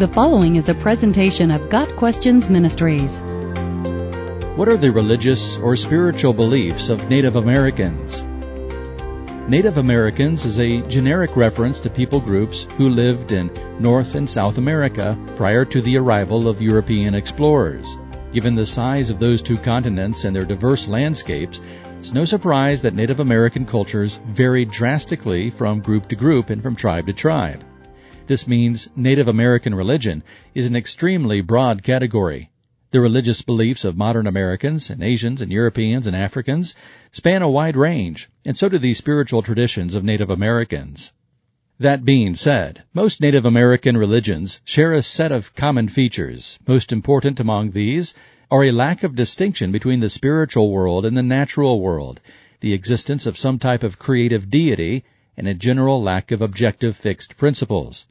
The following is a presentation of Got Questions Ministries. What are the religious or spiritual beliefs of Native Americans? Native Americans is a generic reference to people groups who lived in North and South America prior to the arrival of European explorers. Given the size of those two continents and their diverse landscapes, it's no surprise that Native American cultures varied drastically from group to group and from tribe to tribe. This means Native American religion is an extremely broad category. The religious beliefs of modern Americans and Asians and Europeans and Africans span a wide range, and so do the spiritual traditions of Native Americans. That being said, most Native American religions share a set of common features. Most important among these are a lack of distinction between the spiritual world and the natural world, the existence of some type of creative deity, and a general lack of objective fixed principles.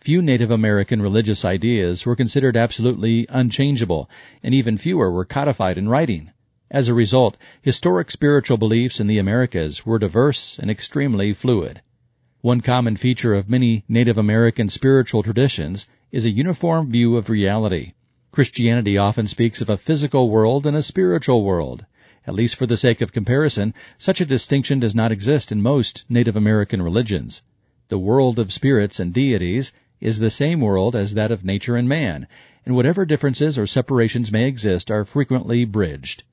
Few Native American religious ideas were considered absolutely unchangeable, and even fewer were codified in writing. As a result, historic spiritual beliefs in the Americas were diverse and extremely fluid. One common feature of many Native American spiritual traditions is a uniform view of reality. Christianity often speaks of a physical world and a spiritual world. At least for the sake of comparison, such a distinction does not exist in most Native American religions. The world of spirits and deities is the same world as that of nature and man, and whatever differences or separations may exist are frequently bridged.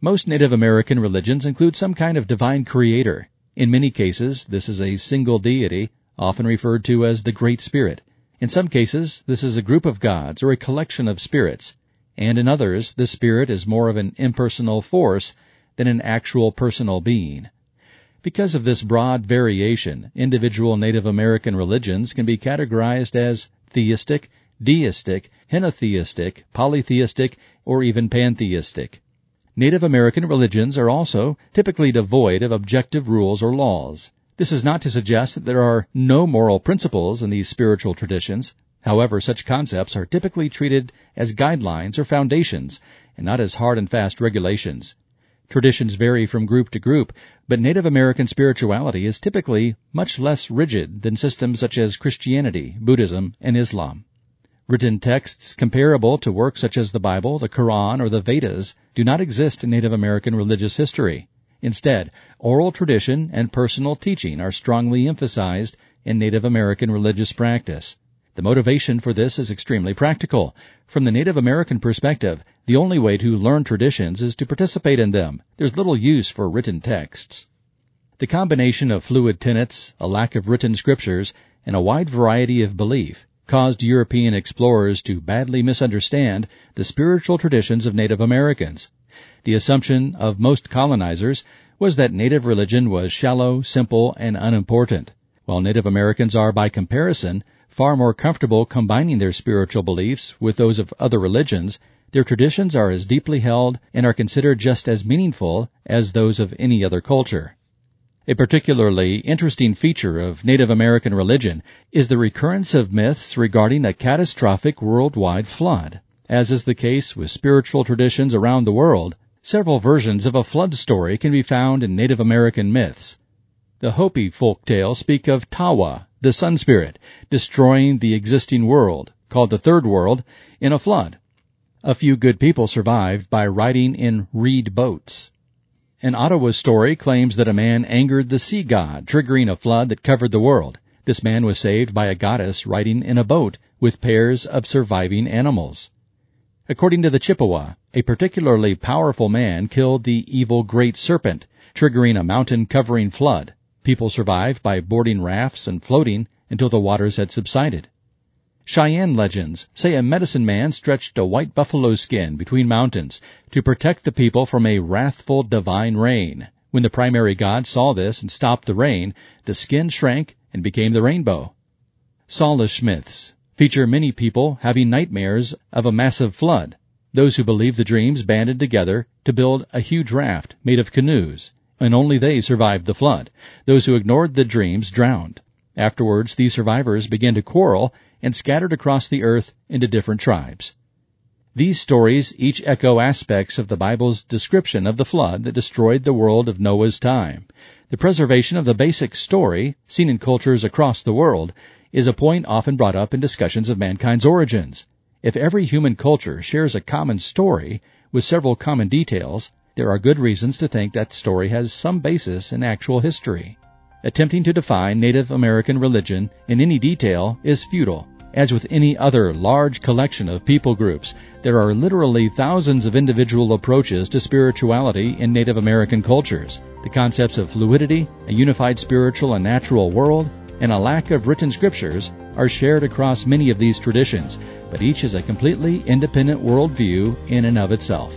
Most Native American religions include some kind of divine creator. In many cases, this is a single deity, often referred to as the Great Spirit. In some cases, this is a group of gods or a collection of spirits, and in others, the spirit is more of an impersonal force than an actual personal being. Because of this broad variation, individual Native American religions can be categorized as theistic, deistic, henotheistic, polytheistic, or even pantheistic. Native American religions are also typically devoid of objective rules or laws. This is not to suggest that there are no moral principles in these spiritual traditions. However, such concepts are typically treated as guidelines or foundations and not as hard and fast regulations. Traditions vary from group to group, but Native American spirituality is typically much less rigid than systems such as Christianity, Buddhism, and Islam. Written texts comparable to works such as the Bible, the Quran, or the Vedas do not exist in Native American religious history. Instead, oral tradition and personal teaching are strongly emphasized in Native American religious practice. The motivation for this is extremely practical. From the Native American perspective, the only way to learn traditions is to participate in them. There's little use for written texts. The combination of fluid tenets, a lack of written scriptures, and a wide variety of belief caused European explorers to badly misunderstand the spiritual traditions of Native Americans. The assumption of most colonizers was that native religion was shallow, simple, and unimportant, while Native Americans are by comparison far more comfortable combining their spiritual beliefs with those of other religions, their traditions are as deeply held and are considered just as meaningful as those of any other culture. A particularly interesting feature of Native American religion is the recurrence of myths regarding a catastrophic worldwide flood. As is the case with spiritual traditions around the world, several versions of a flood story can be found in Native American myths. The Hopi folk tales speak of Tawa, the sun spirit, destroying the existing world, called the Third World, in a flood. A few good people survived by riding in reed boats. An Ottawa story claims that a man angered the sea god, triggering a flood that covered the world. This man was saved by a goddess riding in a boat with pairs of surviving animals. According to the Chippewa, a particularly powerful man killed the evil great serpent, triggering a mountain covering flood. People survived by boarding rafts and floating until the waters had subsided. Cheyenne legends say a medicine man stretched a white buffalo skin between mountains to protect the people from a wrathful divine rain. When the primary god saw this and stopped the rain, the skin shrank and became the rainbow. Salish myths feature many people having nightmares of a massive flood. Those who believe the dreams banded together to build a huge raft made of canoes and only they survived the flood. Those who ignored the dreams drowned. Afterwards, these survivors began to quarrel and scattered across the earth into different tribes. These stories each echo aspects of the Bible's description of the flood that destroyed the world of Noah's time. The preservation of the basic story, seen in cultures across the world, is a point often brought up in discussions of mankind's origins. If every human culture shares a common story with several common details, there are good reasons to think that story has some basis in actual history. Attempting to define Native American religion in any detail is futile. As with any other large collection of people groups, there are literally thousands of individual approaches to spirituality in Native American cultures. The concepts of fluidity, a unified spiritual and natural world, and a lack of written scriptures are shared across many of these traditions, but each is a completely independent worldview in and of itself.